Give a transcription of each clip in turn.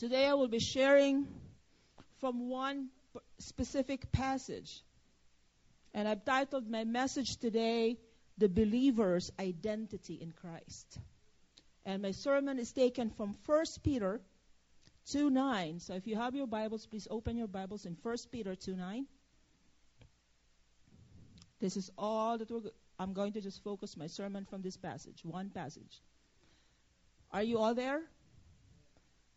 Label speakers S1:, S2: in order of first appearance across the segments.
S1: Today I will be sharing from one specific passage. And I've titled my message today, The Believer's Identity in Christ. And my sermon is taken from 1 Peter 2 9. So if you have your Bibles, please open your Bibles in 1 Peter 2 9. This is all that we're, I'm going to just focus my sermon from this passage, one passage. Are you all there?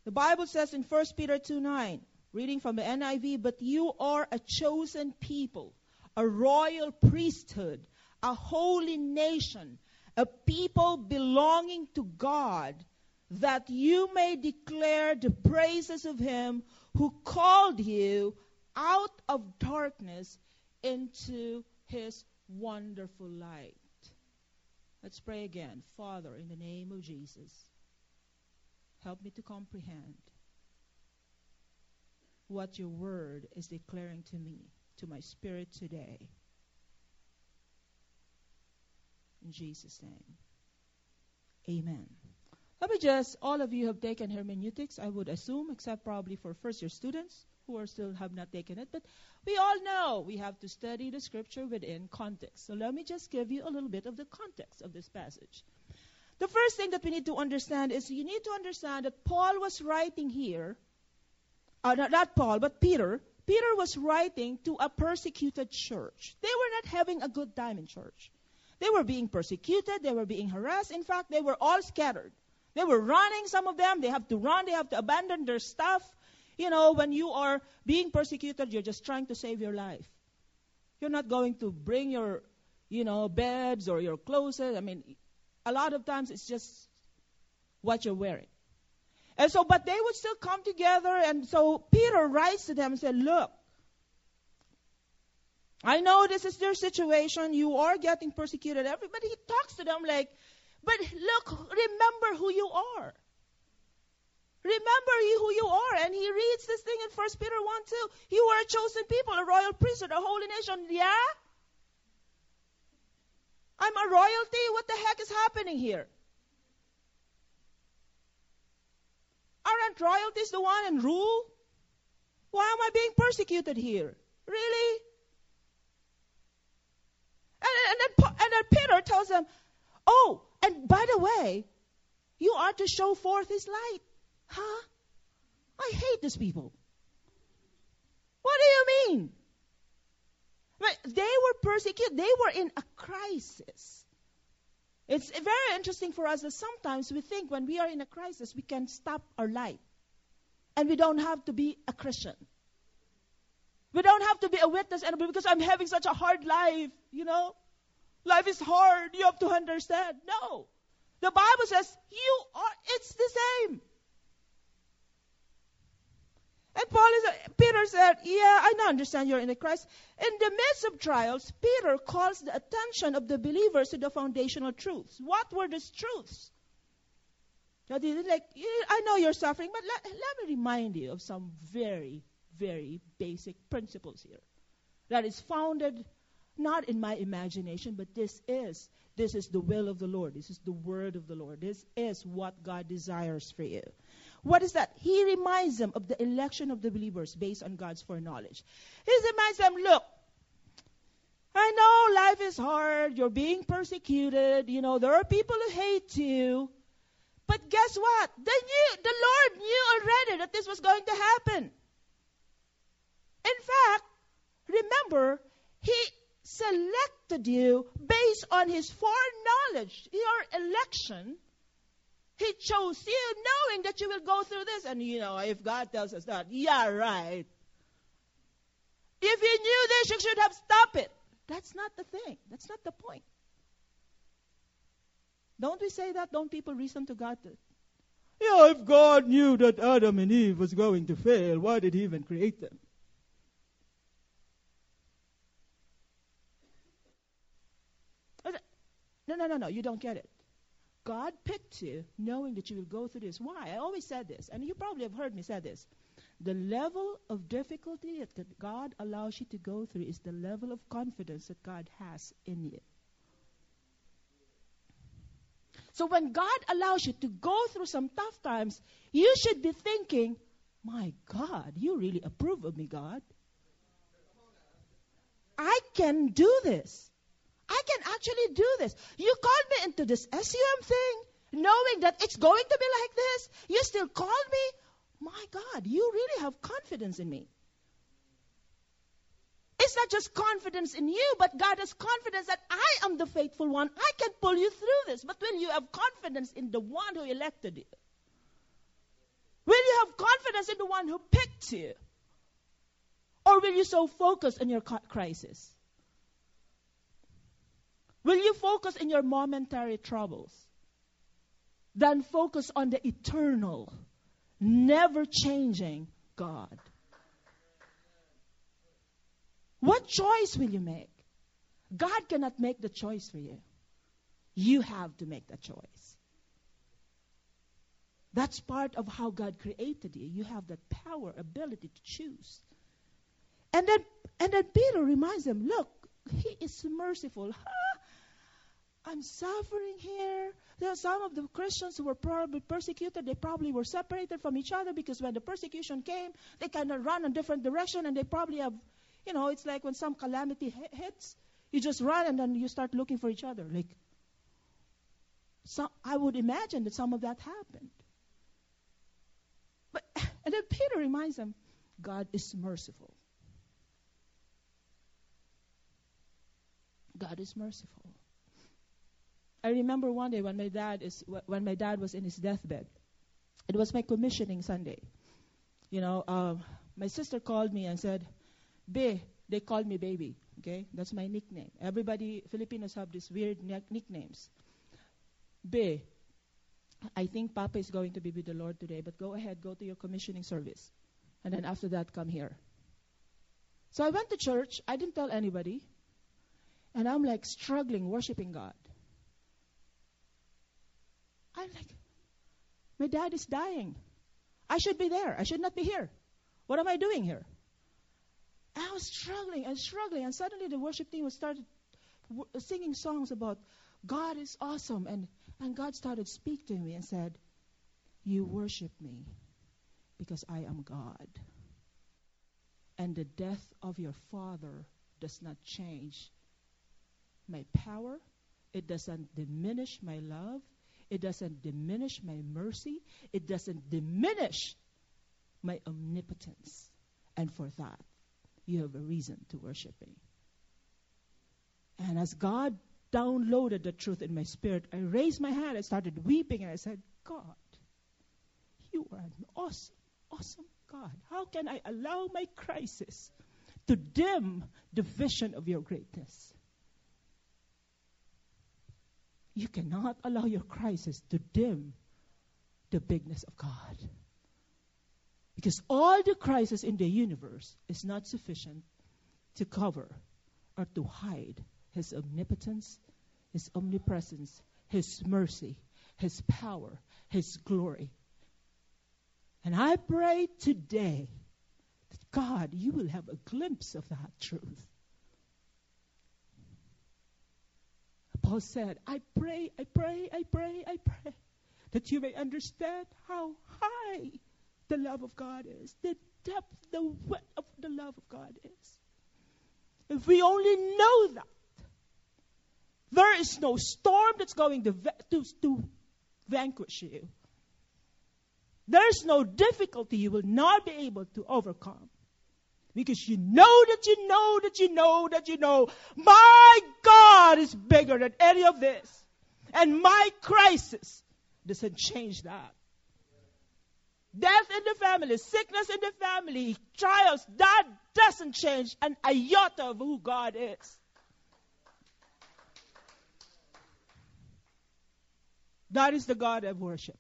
S1: The Bible says in 1 Peter 2 9, reading from the NIV, but you are a chosen people, a royal priesthood, a holy nation, a people belonging to God, that you may declare the praises of Him who called you out of darkness into His wonderful light. Let's pray again. Father, in the name of Jesus. Help me to comprehend what your word is declaring to me, to my spirit today. In Jesus' name. Amen. Let me just, all of you have taken hermeneutics, I would assume, except probably for first year students who are still have not taken it. But we all know we have to study the scripture within context. So let me just give you a little bit of the context of this passage. The first thing that we need to understand is you need to understand that Paul was writing here, uh, not, not Paul, but Peter. Peter was writing to a persecuted church. They were not having a good time in church. They were being persecuted, they were being harassed. In fact, they were all scattered. They were running, some of them. They have to run, they have to abandon their stuff. You know, when you are being persecuted, you're just trying to save your life. You're not going to bring your, you know, beds or your clothes. I mean, a lot of times it's just what you're wearing. And so, but they would still come together. And so Peter writes to them and said, Look, I know this is their situation. You are getting persecuted. Everybody he talks to them like, but look, remember who you are. Remember who you are. And he reads this thing in 1 Peter 1 2. You are a chosen people, a royal priesthood, a holy nation. Yeah? I'm a royalty? What the heck is happening here? Aren't royalties the one in rule? Why am I being persecuted here? Really? And, and, then, and then Peter tells them, Oh, and by the way, you are to show forth his light. Huh? I hate these people. What do you mean? They were persecuted. They were in a crisis. It's very interesting for us that sometimes we think when we are in a crisis, we can stop our life. And we don't have to be a Christian. We don't have to be a witness anymore because I'm having such a hard life, you know? Life is hard. You have to understand. No. The Bible says you are, it's the same. And Paul is, Peter said, Yeah, I now understand you're in the Christ. In the midst of trials, Peter calls the attention of the believers to the foundational truths. What were these truths? Now, like, I know you're suffering, but let, let me remind you of some very, very basic principles here. That is founded not in my imagination, but this is. This is the will of the Lord. This is the word of the Lord. This is what God desires for you. What is that? He reminds them of the election of the believers based on God's foreknowledge. He reminds them, look, I know life is hard. You're being persecuted. You know, there are people who hate you. But guess what? They knew, the Lord knew already that this was going to happen. In fact, remember, He selected you based on His foreknowledge, your election he chose you knowing that you will go through this. And you know, if God tells us that, yeah, right. If you knew this, you should have stopped it. That's not the thing. That's not the point. Don't we say that? Don't people reason to God that, yeah, if God knew that Adam and Eve was going to fail, why did he even create them? No, no, no, no, you don't get it. God picked you knowing that you will go through this. Why? I always said this, and you probably have heard me say this. The level of difficulty that God allows you to go through is the level of confidence that God has in you. So when God allows you to go through some tough times, you should be thinking, My God, you really approve of me, God. I can do this. Can actually do this. You called me into this SUM thing, knowing that it's going to be like this. You still called me. My God, you really have confidence in me. It's not just confidence in you, but God has confidence that I am the faithful one. I can pull you through this. But will you have confidence in the one who elected you? Will you have confidence in the one who picked you? Or will you so focus on your crisis? Will you focus in your momentary troubles? Then focus on the eternal, never changing God. What choice will you make? God cannot make the choice for you. You have to make the choice. That's part of how God created you. You have that power, ability to choose. And then, and then Peter reminds them, look, he is merciful. I'm suffering here. There are some of the Christians who were probably persecuted. They probably were separated from each other because when the persecution came, they kind of run in different direction, and they probably have, you know, it's like when some calamity hits, you just run and then you start looking for each other. Like, so I would imagine that some of that happened. But and then Peter reminds them, God is merciful. God is merciful. I remember one day when my dad is when my dad was in his deathbed. It was my commissioning Sunday. You know, uh, my sister called me and said, "Be," they called me baby. Okay, that's my nickname. Everybody Filipinos have these weird nicknames. Be, I think Papa is going to be with the Lord today, but go ahead, go to your commissioning service, and then after that, come here. So I went to church. I didn't tell anybody. And I'm like struggling, worshiping God. I'm like, my dad is dying. I should be there. I should not be here. What am I doing here? I was struggling and struggling, and suddenly the worship team was started w- uh, singing songs about God is awesome, and and God started speaking to me and said, "You worship me because I am God, and the death of your father does not change my power. It doesn't diminish my love. It doesn't diminish my mercy. It doesn't diminish my omnipotence. And for that, you have a reason to worship me. And as God downloaded the truth in my spirit, I raised my hand, I started weeping, and I said, God, you are an awesome, awesome God. How can I allow my crisis to dim the vision of your greatness? You cannot allow your crisis to dim the bigness of God. Because all the crisis in the universe is not sufficient to cover or to hide His omnipotence, His omnipresence, His mercy, His power, His glory. And I pray today that God, you will have a glimpse of that truth. Paul said, I pray, I pray, I pray, I pray that you may understand how high the love of God is, the depth, the width of the love of God is. If we only know that, there is no storm that's going to, to, to vanquish you. There's no difficulty you will not be able to overcome. Because you know that you know that you know that you know my God is bigger than any of this. And my crisis doesn't change that. Death in the family, sickness in the family, trials, that doesn't change an iota of who God is. That is the God I worship.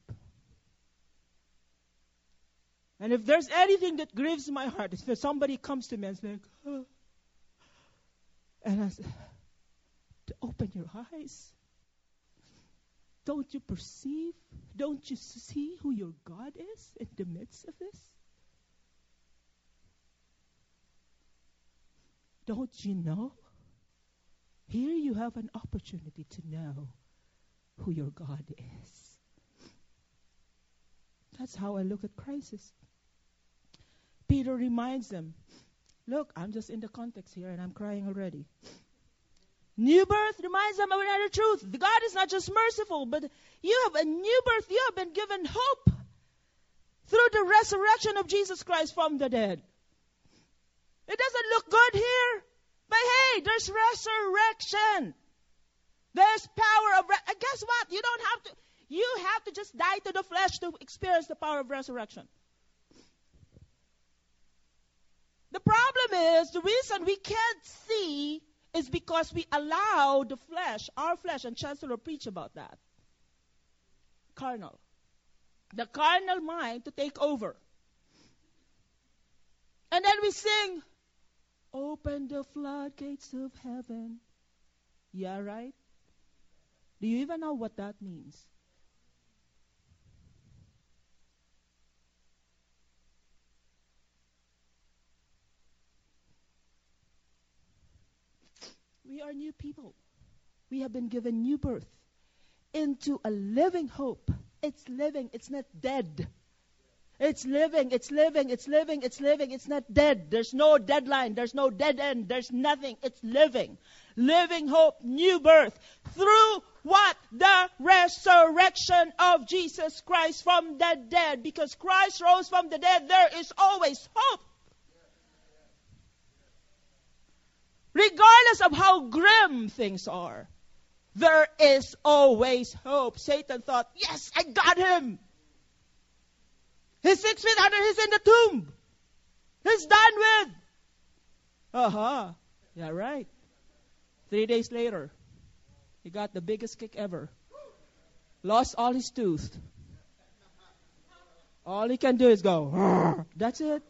S1: And if there's anything that grieves my heart, when somebody comes to me and says, oh. and I say, to open your eyes. Don't you perceive? Don't you see who your God is in the midst of this? Don't you know? Here you have an opportunity to know who your God is. That's how I look at crisis. Peter reminds them, Look, I'm just in the context here and I'm crying already. New birth reminds them of another truth. God is not just merciful, but you have a new birth. You have been given hope through the resurrection of Jesus Christ from the dead. It doesn't look good here, but hey, there's resurrection. There's power of, re- guess what? You don't have to, you have to just die to the flesh to experience the power of resurrection. The problem is, the reason we can't see is because we allow the flesh, our flesh, and Chancellor preach about that. Carnal. The carnal mind to take over. And then we sing, Open the floodgates of heaven. Yeah, right? Do you even know what that means? We are new people. We have been given new birth into a living hope. It's living, it's not dead. It's living, it's living, it's living, it's living. It's not dead. There's no deadline, there's no dead end, there's nothing. It's living. Living hope, new birth. Through what? The resurrection of Jesus Christ from the dead. Because Christ rose from the dead, there is always hope. Regardless of how grim things are, there is always hope. Satan thought, yes, I got him. He's six feet under, he's in the tomb. He's done with. Uh huh. Yeah, right. Three days later, he got the biggest kick ever. Lost all his tooth. All he can do is go, that's it.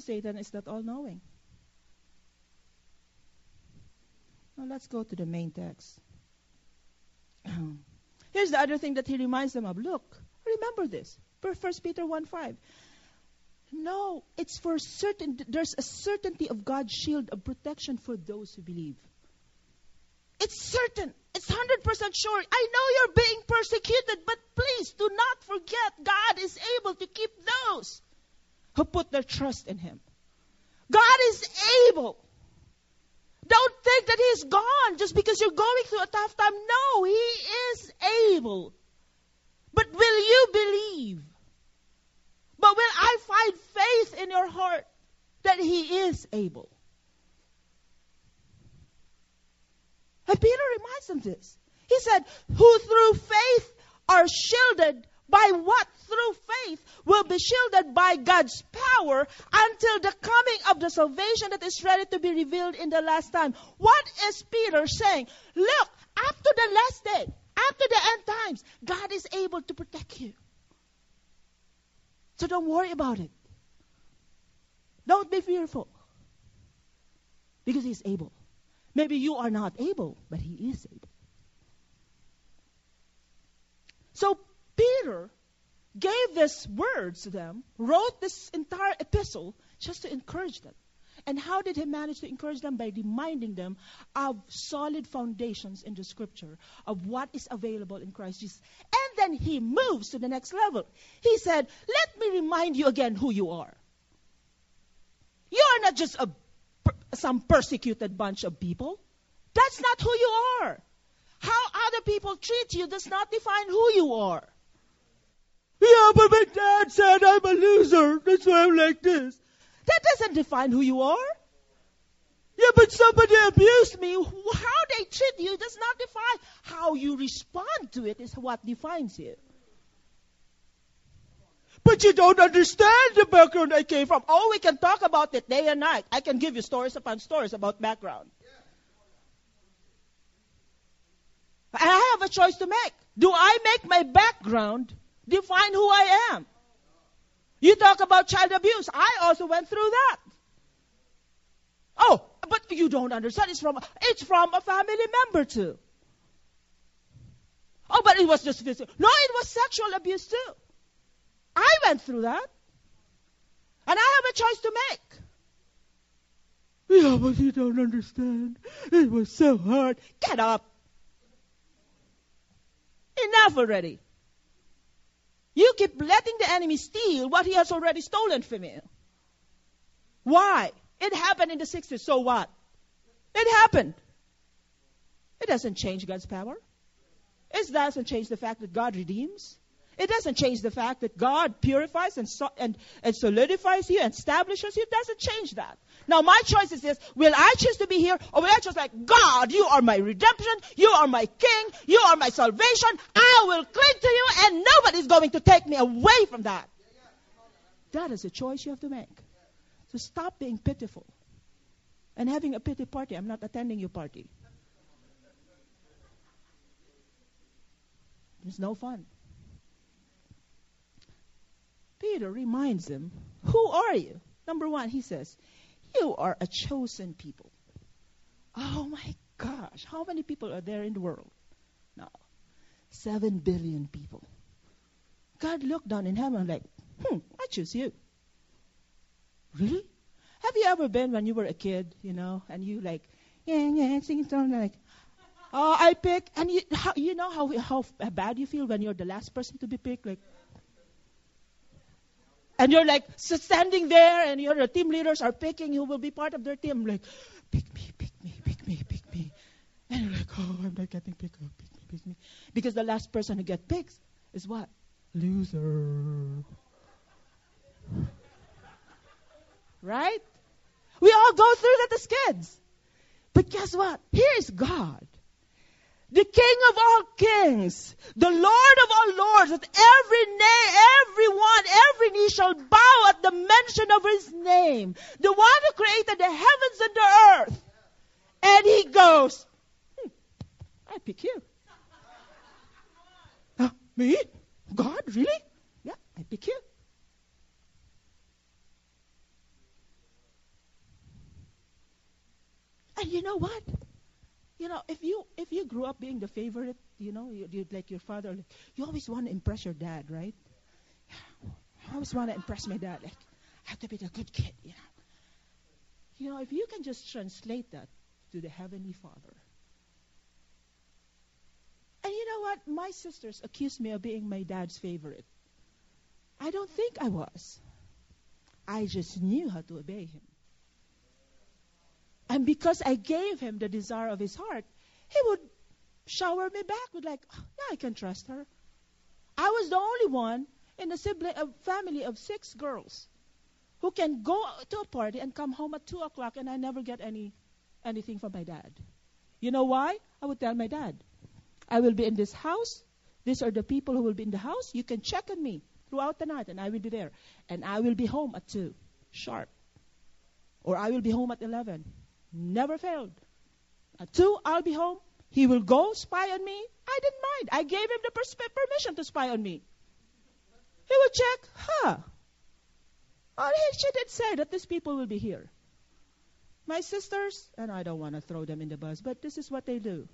S1: Satan is not all knowing. Now let's go to the main text. Here's the other thing that he reminds them of. Look, remember this. 1 Peter 1 5. No, it's for certain. There's a certainty of God's shield of protection for those who believe. It's certain. It's 100% sure. I know you're being persecuted, but please do not forget God is able to keep those who put their trust in Him. God is able. Don't think that He's gone just because you're going through a tough time. No, He is able. But will you believe? But will I find faith in your heart that He is able? And Peter reminds them this. He said, Who through faith are shielded by what through faith will be shielded by God's power until the coming of the salvation that is ready to be revealed in the last time. What is Peter saying? Look, after the last day, after the end times, God is able to protect you. So don't worry about it. Don't be fearful. Because He's able. Maybe you are not able, but He is able. So Peter gave these words to them, wrote this entire epistle just to encourage them. And how did he manage to encourage them? By reminding them of solid foundations in the scripture, of what is available in Christ Jesus. And then he moves to the next level. He said, Let me remind you again who you are. You are not just a, some persecuted bunch of people. That's not who you are. How other people treat you does not define who you are. Yeah, but my dad said I'm a loser. That's why I'm like this. That doesn't define who you are. Yeah, but somebody abused me. How they treat you does not define. How you respond to it is what defines you. But you don't understand the background I came from. Oh, we can talk about it day and night. I can give you stories upon stories about background. I have a choice to make. Do I make my background define who I am. You talk about child abuse. I also went through that. Oh, but you don't understand. It's from it's from a family member too. Oh, but it was just physical. No, it was sexual abuse too. I went through that. And I have a choice to make. Yeah, but you don't understand. It was so hard. Get up. Enough already. You keep letting the enemy steal what he has already stolen from you. Why? It happened in the 60s, so what? It happened. It doesn't change God's power. It doesn't change the fact that God redeems. It doesn't change the fact that God purifies and, so, and, and solidifies you and establishes you. It doesn't change that. Now my choice is this, will I choose to be here or will I choose like, God, you are my redemption, you are my king, you are my salvation, I will cling to you and nobody's going to take me away from that. That is a choice you have to make. So stop being pitiful and having a pity party. I'm not attending your party. It's no fun. Peter reminds them, Who are you? Number one, he says, You are a chosen people. Oh my gosh, how many people are there in the world? No. Seven billion people. God looked down in heaven like, hmm, I choose you. Really? Have you ever been when you were a kid, you know, and you like, yeah, yeah, singing song like, oh, I pick, and you, how, you know how how bad you feel when you're the last person to be picked, like, and you're like standing there, and your team leaders are picking who will be part of their team, like, pick me, pick me, pick me, pick me, and you're like, oh, I'm not getting picked up, pick me, pick me, because the last person who gets picked is what? Loser. Right? We all go through that as kids. But guess what? Here is God. The King of all kings, the Lord of all lords, that every name, everyone, every knee shall bow at the mention of his name. The one who created the heavens and the earth. And he goes, hmm, I pick you. Uh, me? God, really? Yeah, I pick you. And you know what? You know, if you if you grew up being the favorite, you know, you, you like your father, like, you always want to impress your dad, right? I always want to impress my dad. Like, I have to be the good kid, you know. You know, if you can just translate that to the Heavenly Father. And you know what? My sisters accused me of being my dad's favorite. I don't think I was. I just knew how to obey him. And because I gave him the desire of his heart, he would shower me back with like, oh, yeah, I can trust her. I was the only one in a sibling, a family of six girls who can go to a party and come home at two o'clock and I never get any anything from my dad. You know why? I would tell my dad, I will be in this house. These are the people who will be in the house. You can check on me throughout the night and I will be there. And I will be home at two, sharp. Or I will be home at eleven. Never failed. At two, I'll be home. He will go spy on me. I didn't mind. I gave him the pers- permission to spy on me. He will check, huh? Oh, she did say that these people will be here. My sisters, and I don't want to throw them in the bus, but this is what they do.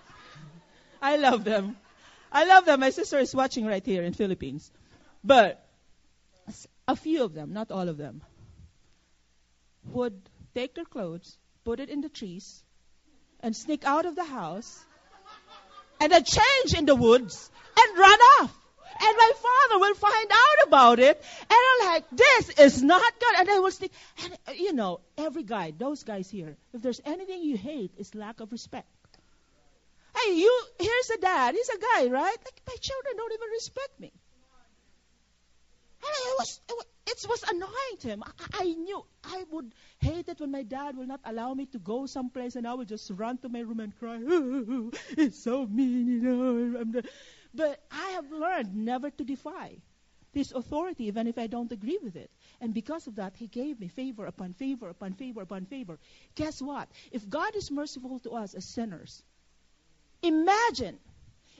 S1: I love them. I love them. My sister is watching right here in Philippines. But a few of them, not all of them, would take their clothes, put it in the trees, and sneak out of the house, and then change in the woods and run off. And my father will find out about it, and I'm like, this is not good. And I will sneak. And you know, every guy, those guys here, if there's anything you hate, is lack of respect. Hey, you, here's a dad. He's a guy, right? Like, my children don't even respect me. And it was, it was, it was annoying to him. I, I, knew I would hate it when my dad will not allow me to go someplace and I would just run to my room and cry. Oh, it's so mean, you know. But I have learned never to defy his authority, even if I don't agree with it. And because of that, he gave me favor upon favor upon favor upon favor. Guess what? If God is merciful to us as sinners, imagine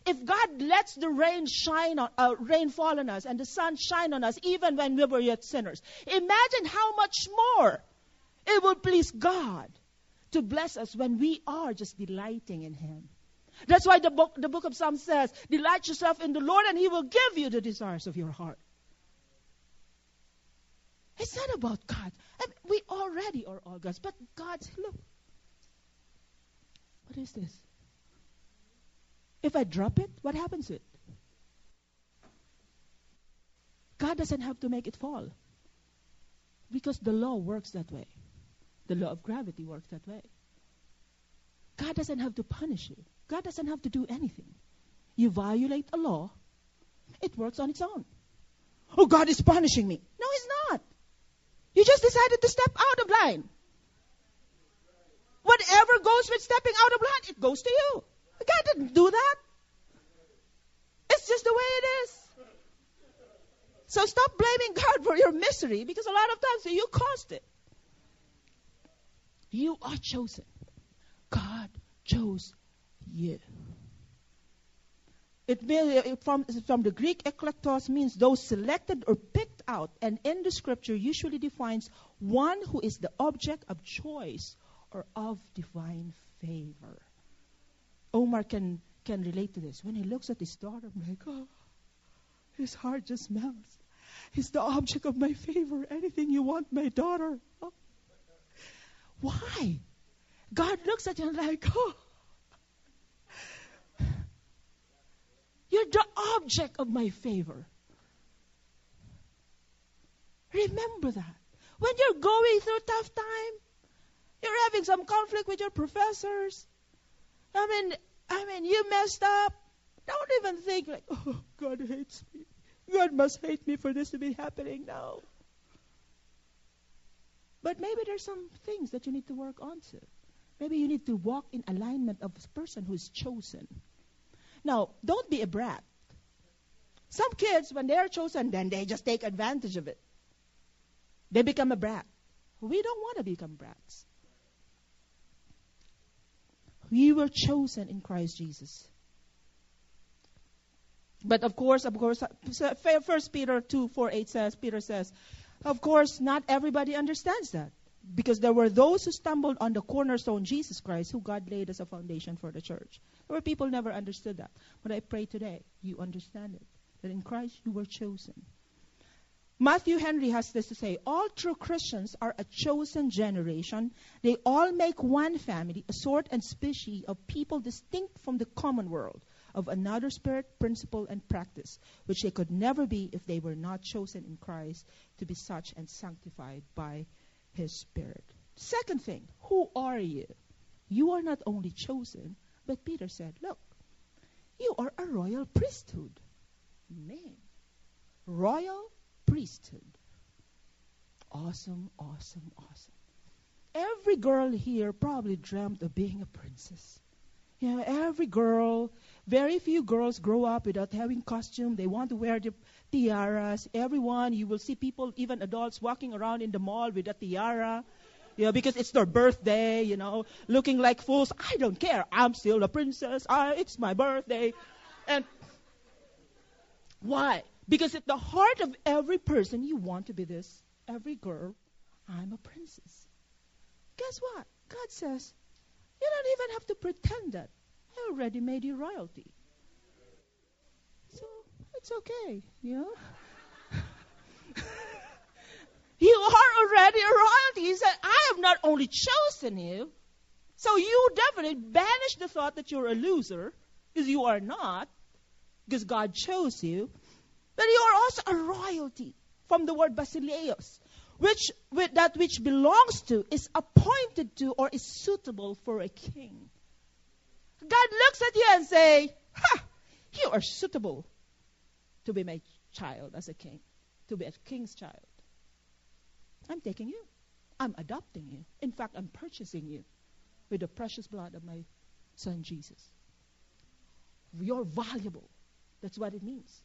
S1: if God lets the rain shine on, uh, rain fall on us and the sun shine on us even when we were yet sinners, imagine how much more it will please God to bless us when we are just delighting in Him. That's why the book, the book of Psalms says, Delight yourself in the Lord and He will give you the desires of your heart. It's not about God. I mean, we already are all God's, but God, look. What is this? If I drop it, what happens to it? God doesn't have to make it fall. Because the law works that way. The law of gravity works that way. God doesn't have to punish you. God doesn't have to do anything. You violate a law, it works on its own. Oh, God is punishing me. No, He's not. You just decided to step out of line. Whatever goes with stepping out of line, it goes to you. God didn't do that. It's just the way it is. So stop blaming God for your misery because a lot of times you caused it. You are chosen. God chose you. It, from, from the Greek eklektos means those selected or picked out, and in the scripture usually defines one who is the object of choice or of divine favor. Omar can, can relate to this. When he looks at his daughter, I'm like, oh, his heart just melts. He's the object of my favor. Anything you want, my daughter. Oh. Why? God looks at you like, oh, you're the object of my favor. Remember that. When you're going through tough time, you're having some conflict with your professors. I mean, I mean, you messed up. Don't even think like, oh, God hates me. God must hate me for this to be happening now. But maybe there's some things that you need to work on to. Maybe you need to walk in alignment of a person who is chosen. Now, don't be a brat. Some kids, when they are chosen, then they just take advantage of it. They become a brat. We don't want to become brats. We were chosen in Christ Jesus. But of course, of course, First Peter two four eight says, Peter says, of course, not everybody understands that. Because there were those who stumbled on the cornerstone, Jesus Christ, who God laid as a foundation for the church. There were people never understood that. But I pray today you understand it. That in Christ you were chosen. Matthew Henry has this to say All true Christians are a chosen generation. They all make one family, a sort and species of people distinct from the common world of another spirit, principle, and practice, which they could never be if they were not chosen in Christ to be such and sanctified by His Spirit. Second thing, who are you? You are not only chosen, but Peter said, Look, you are a royal priesthood. Man, royal priesthood. Awesome, awesome, awesome. Every girl here probably dreamt of being a princess. You know, every girl, very few girls grow up without having costume. They want to wear the tiaras. Everyone, you will see people, even adults, walking around in the mall with a tiara. You know, because it's their birthday, you know, looking like fools. I don't care. I'm still a princess. I, it's my birthday. And why? Because at the heart of every person, you want to be this. Every girl, I'm a princess. Guess what? God says, you don't even have to pretend that. I already made you royalty. So it's okay, you know? you are already a royalty. He said, I have not only chosen you, so you definitely banish the thought that you're a loser, because you are not, because God chose you, but you are also a royalty from the word basileios, which that which belongs to, is appointed to, or is suitable for a king. God looks at you and say, "Ha, you are suitable to be my child as a king, to be a king's child. I'm taking you. I'm adopting you. In fact, I'm purchasing you with the precious blood of my son Jesus. You're valuable. That's what it means.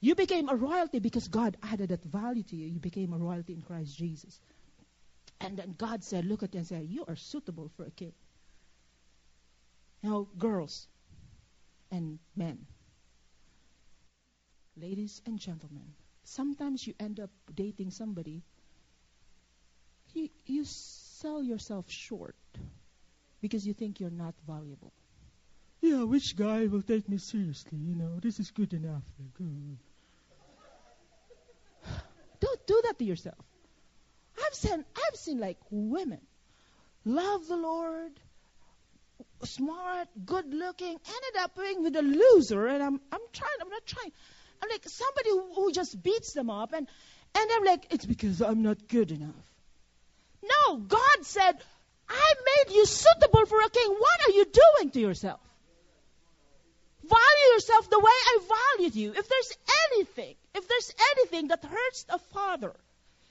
S1: You became a royalty because God added that value to you. You became a royalty in Christ Jesus. And then God said, Look at you and said, You are suitable for a king. Now, girls and men, ladies and gentlemen, sometimes you end up dating somebody, you, you sell yourself short because you think you're not valuable. Yeah, which guy will take me seriously? You know, this is good enough. Don't do that to yourself. I've seen, I've seen like women love the Lord, smart, good looking, ended up being with a loser, and I'm, I'm trying, I'm not trying. I'm like somebody who, who just beats them up, and, and I'm like, it's because I'm not good enough. No, God said, I made you suitable for a king. What are you doing to yourself? Value yourself the way I valued you. If there's anything, if there's anything that hurts a father,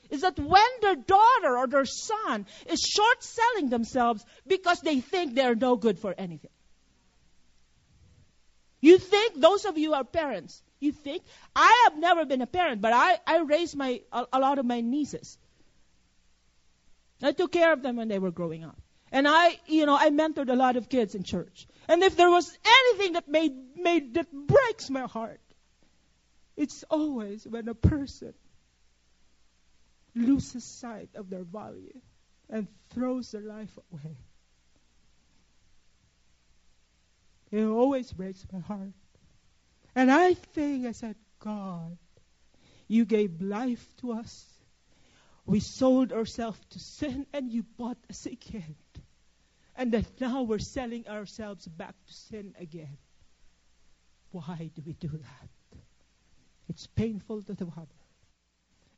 S1: is that when their daughter or their son is short selling themselves because they think they're no good for anything. You think, those of you are parents, you think, I have never been a parent, but I, I raised my, a, a lot of my nieces. I took care of them when they were growing up. And I, you know, I mentored a lot of kids in church. And if there was anything that made, made, that breaks my heart, it's always when a person loses sight of their value and throws their life away. It always breaks my heart. And I think, I said, God, you gave life to us. We sold ourselves to sin and you bought us again. And that now we're selling ourselves back to sin again. Why do we do that? It's painful to the heart.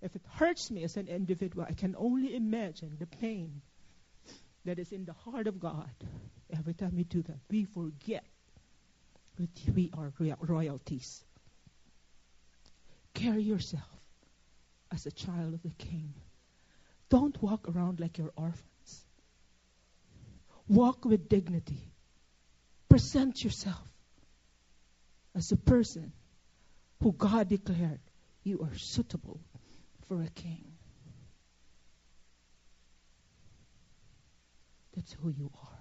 S1: If it hurts me as an individual, I can only imagine the pain that is in the heart of God every time we do that. We forget that we are royalties. Carry yourself as a child of the King. Don't walk around like you're orphans. Walk with dignity. Present yourself as a person who God declared you are suitable for a king. That's who you are.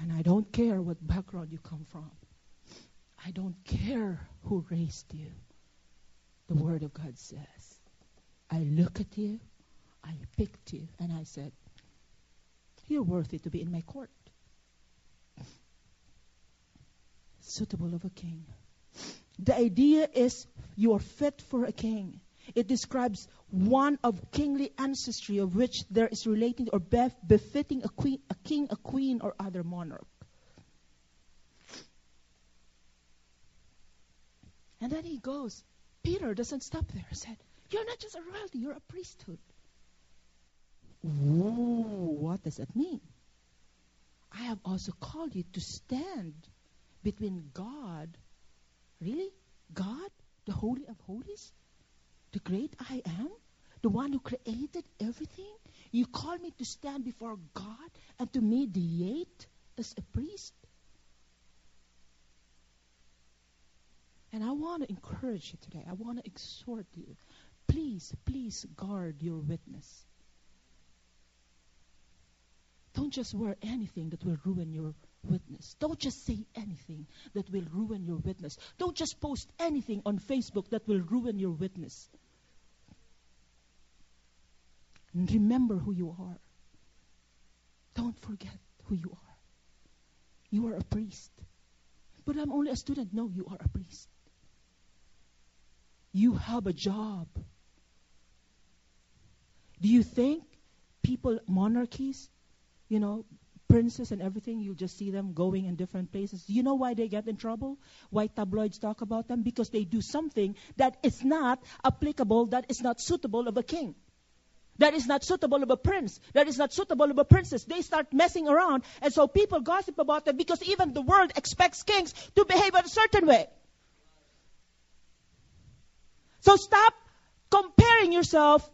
S1: And I don't care what background you come from. I don't care who raised you. The Word of God says, I look at you, I picked you, and I said, You're worthy to be in my court. Suitable of a king. The idea is you are fit for a king. It describes one of kingly ancestry of which there is relating or bef- befitting a, queen, a king, a queen, or other monarch. And then he goes. Peter doesn't stop there. He said, You're not just a royalty, you're a priesthood. What does that mean? I have also called you to stand between God Really? God, the Holy of Holies? The great I am? The one who created everything? You call me to stand before God and to mediate as a priest? And I want to encourage you today. I want to exhort you. Please, please guard your witness. Don't just wear anything that will ruin your witness. Don't just say anything that will ruin your witness. Don't just post anything on Facebook that will ruin your witness. And remember who you are. Don't forget who you are. You are a priest. But I'm only a student. No, you are a priest. You have a job. Do you think people, monarchies, you know, princes and everything, you just see them going in different places. You know why they get in trouble? Why tabloids talk about them? Because they do something that is not applicable, that is not suitable of a king. That is not suitable of a prince. That is not suitable of a princess. They start messing around, and so people gossip about them because even the world expects kings to behave in a certain way. So stop comparing yourself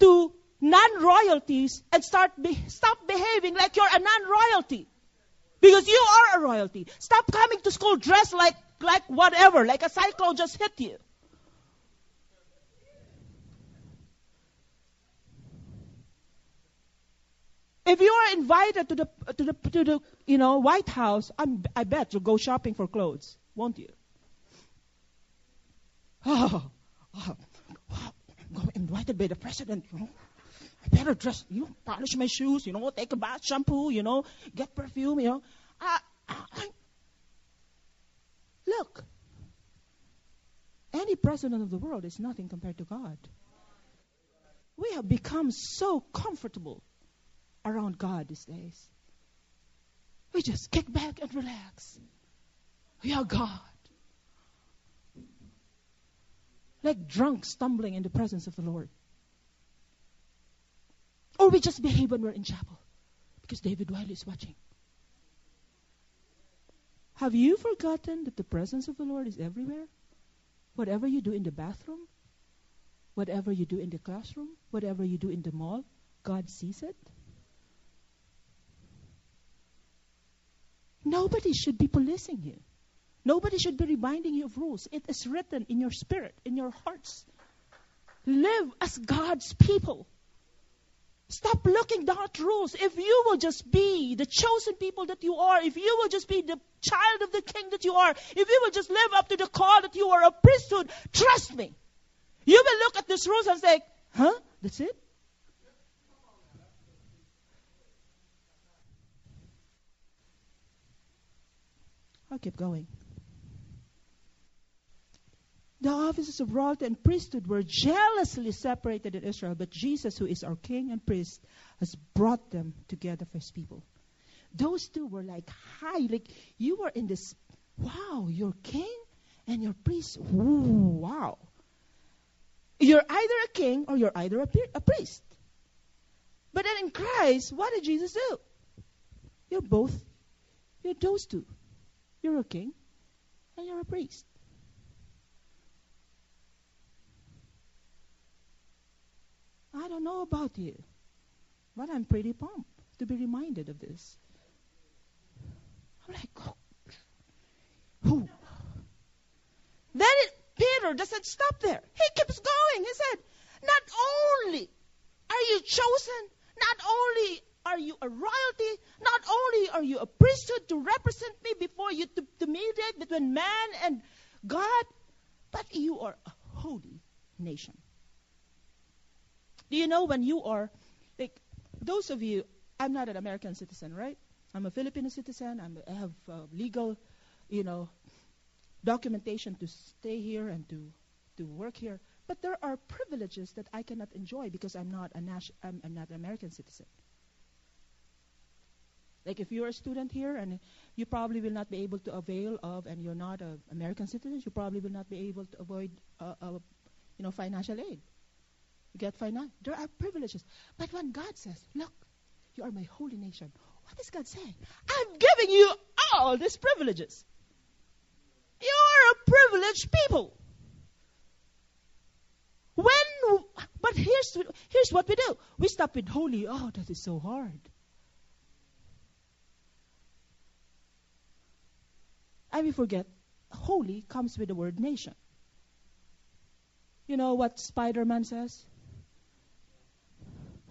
S1: to non-royalties and start be- stop behaving like you're a non-royalty. Because you are a royalty. Stop coming to school dressed like, like whatever, like a cyclone just hit you. If you are invited to the to the to the you know White House, I'm, I bet you'll go shopping for clothes, won't you? Oh, oh, oh I'm invited by the president. You know. I better dress, you know, polish my shoes, you know, take a bath, shampoo, you know, get perfume, you know. I, I, look, any president of the world is nothing compared to God. We have become so comfortable around God these days. We just kick back and relax. We are God. Like drunk stumbling in the presence of the Lord. Or we just behave when we're in chapel because David Wiley is watching. Have you forgotten that the presence of the Lord is everywhere? Whatever you do in the bathroom, whatever you do in the classroom, whatever you do in the mall, God sees it. Nobody should be policing you. Nobody should be reminding you of rules. It is written in your spirit, in your hearts. Live as God's people. Stop looking down rules. If you will just be the chosen people that you are, if you will just be the child of the king that you are, if you will just live up to the call that you are a priesthood, trust me. You will look at these rules and say, huh? That's it? I'll keep going. The offices of royalty and priesthood were jealously separated in Israel, but Jesus, who is our king and priest, has brought them together for his people. Those two were like high, like you were in this, wow, you're king and your priest. Ooh, wow. You're either a king or you're either a, a priest. But then in Christ, what did Jesus do? You're both, you're those two. You're a king and you're a priest. I don't know about you, but I'm pretty pumped to be reminded of this. I'm like, oh, who? Then it, Peter doesn't stop there. He keeps going. He said, Not only are you chosen, not only are you a royalty, not only are you a priesthood to represent me before you, to, to mediate between man and God, but you are a holy nation. Do you know when you are, like, those of you, I'm not an American citizen, right? I'm a Filipino citizen. I'm, I have uh, legal, you know, documentation to stay here and to, to work here. But there are privileges that I cannot enjoy because I'm not a nas- I'm, I'm not an American citizen. Like if you're a student here and you probably will not be able to avail of, and you're not an American citizen, you probably will not be able to avoid, uh, uh, you know, financial aid. You get finance. There are privileges. But when God says, look, you are my holy nation, what is God saying? I'm giving you all these privileges. You're a privileged people. When, but here's, here's what we do. We stop with holy. Oh, that is so hard. And we forget, holy comes with the word nation. You know what Spider Man says?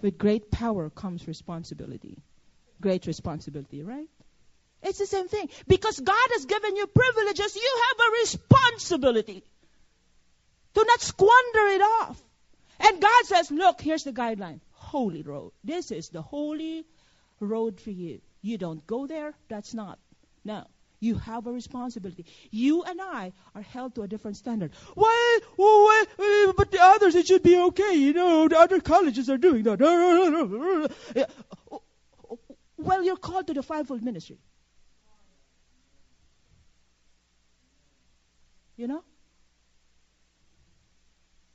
S1: With great power comes responsibility. Great responsibility, right? It's the same thing. Because God has given you privileges, you have a responsibility to not squander it off. And God says, look, here's the guideline. Holy road. This is the holy road for you. You don't go there, that's not. No. You have a responsibility. You and I are held to a different standard. Why? why but the others, it should be okay. You know, the other colleges are doing that. Well, you're called to the fivefold ministry. You know?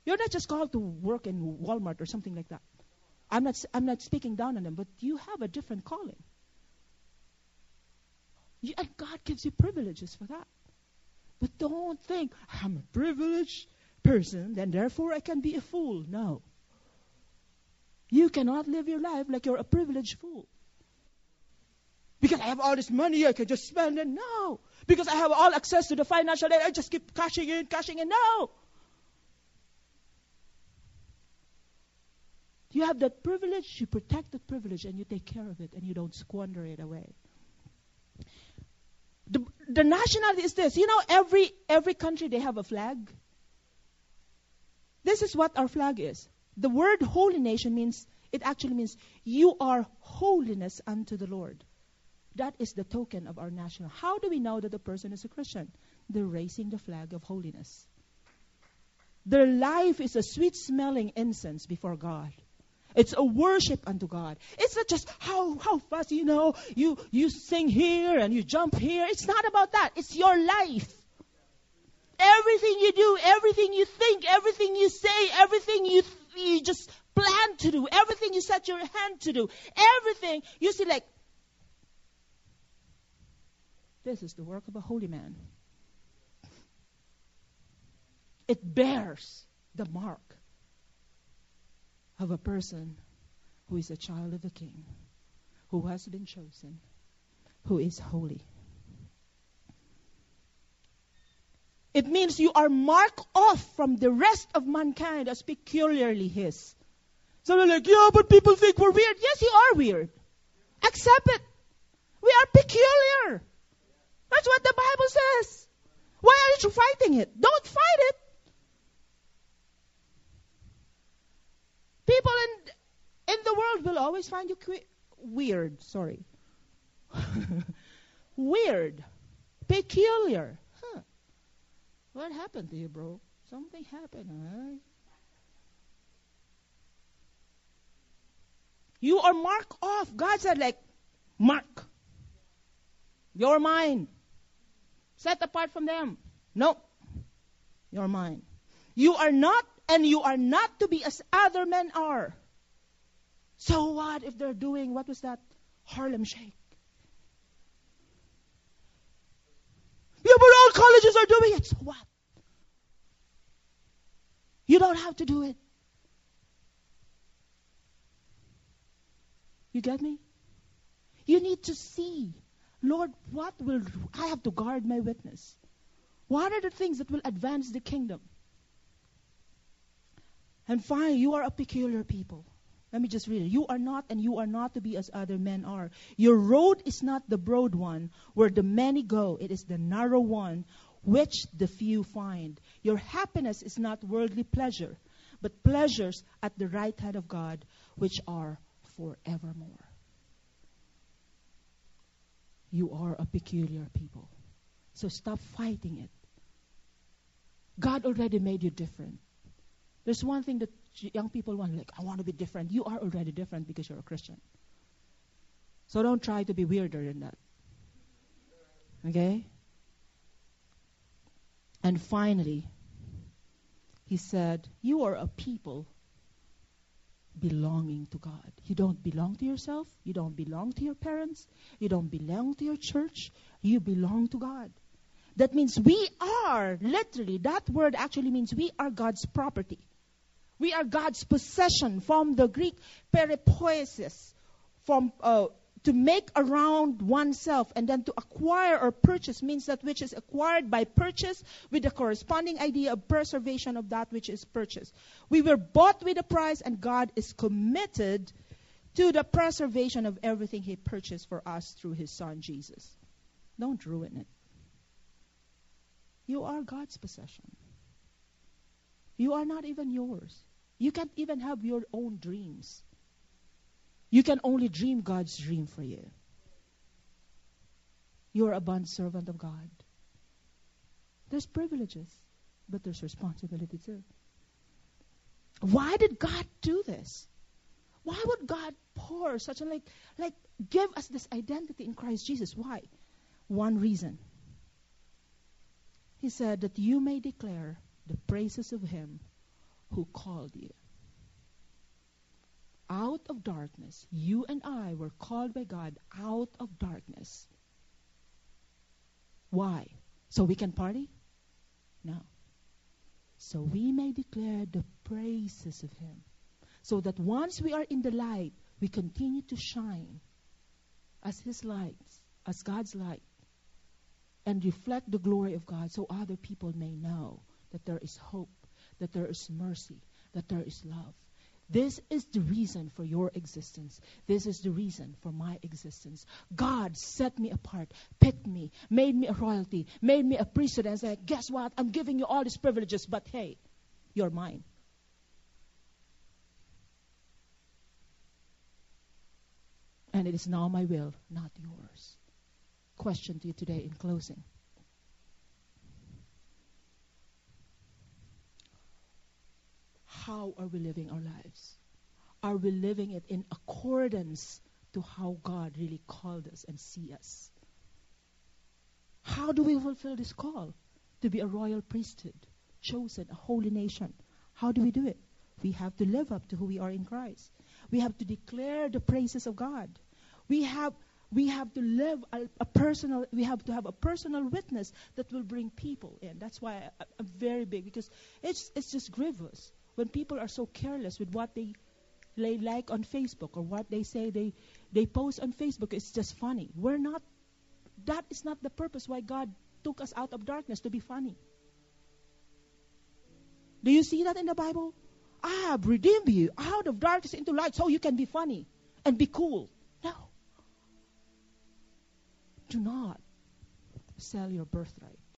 S1: You're not just called to work in Walmart or something like that. I'm not, I'm not speaking down on them, but you have a different calling. You, and God gives you privileges for that. But don't think, I'm a privileged person, then therefore I can be a fool. No. You cannot live your life like you're a privileged fool. Because I have all this money, I can just spend it. No. Because I have all access to the financial aid, I just keep cashing in, cashing in. No. You have that privilege, you protect that privilege, and you take care of it, and you don't squander it away. The, the nationality is this. You know, every every country they have a flag. This is what our flag is. The word holy nation means it actually means you are holiness unto the Lord. That is the token of our national. How do we know that the person is a Christian? They're raising the flag of holiness. Their life is a sweet smelling incense before God. It's a worship unto God. It's not just how how fast you know you you sing here and you jump here. It's not about that. It's your life. Everything you do, everything you think, everything you say, everything you you just plan to do, everything you set your hand to do, everything you see like this is the work of a holy man. It bears the mark of a person who is a child of the King, who has been chosen, who is holy. It means you are marked off from the rest of mankind as peculiarly His. So they're like, yeah, but people think we're weird. Yes, you are weird. Accept it. We are peculiar. That's what the Bible says. Why aren't you fighting it? Don't fight it. People in in the world will always find you weird. Sorry, weird, peculiar. Huh? What happened to you, bro? Something happened. Huh? You are marked off. God said, like, mark. You're mine. Set apart from them. No. You're mine. You are not and you are not to be as other men are. So what if they're doing, what was that? Harlem Shake. Yeah, but all colleges are doing it. So what? You don't have to do it. You get me? You need to see, Lord, what will I have to guard my witness? What are the things that will advance the kingdom? And finally, you are a peculiar people. Let me just read it. You are not, and you are not to be as other men are. Your road is not the broad one where the many go, it is the narrow one which the few find. Your happiness is not worldly pleasure, but pleasures at the right hand of God, which are forevermore. You are a peculiar people. So stop fighting it. God already made you different. There's one thing that young people want, like, I want to be different. You are already different because you're a Christian. So don't try to be weirder than that. Okay? And finally, he said, You are a people belonging to God. You don't belong to yourself. You don't belong to your parents. You don't belong to your church. You belong to God. That means we are, literally, that word actually means we are God's property. We are God's possession from the Greek peripoiesis, from uh, to make around oneself and then to acquire or purchase means that which is acquired by purchase with the corresponding idea of preservation of that which is purchased. We were bought with a price and God is committed to the preservation of everything he purchased for us through his son Jesus. Don't ruin it. You are God's possession. You are not even yours. You can't even have your own dreams. You can only dream God's dream for you. You're a bond servant of God. There's privileges, but there's responsibility too. Why did God do this? Why would God pour such a like like give us this identity in Christ Jesus? Why? One reason. He said that you may declare the praises of him who called you. Out of darkness, you and I were called by God out of darkness. Why? So we can party? No. So we may declare the praises of Him. So that once we are in the light, we continue to shine as His lights, as God's light, and reflect the glory of God so other people may know that there is hope that there is mercy, that there is love. This is the reason for your existence. This is the reason for my existence. God set me apart, picked me, made me a royalty, made me a priesthood, and said, Guess what? I'm giving you all these privileges, but hey, you're mine. And it is now my will, not yours. Question to you today in closing. How are we living our lives? are we living it in accordance to how God really called us and see us? How do we fulfill this call to be a royal priesthood, chosen, a holy nation? How do we do it? We have to live up to who we are in Christ. We have to declare the praises of God. We have we have to live a, a, personal we have to have a personal witness that will bring people in that's why I, am very big because it's it's just grievous when people are so careless with what they they like on facebook or what they say they they post on facebook it's just funny. We're not that is not the purpose why god took us out of darkness to be funny. Do you see that in the bible? I have redeemed you out of darkness into light so you can be funny and be cool. No. Do not sell your birthright.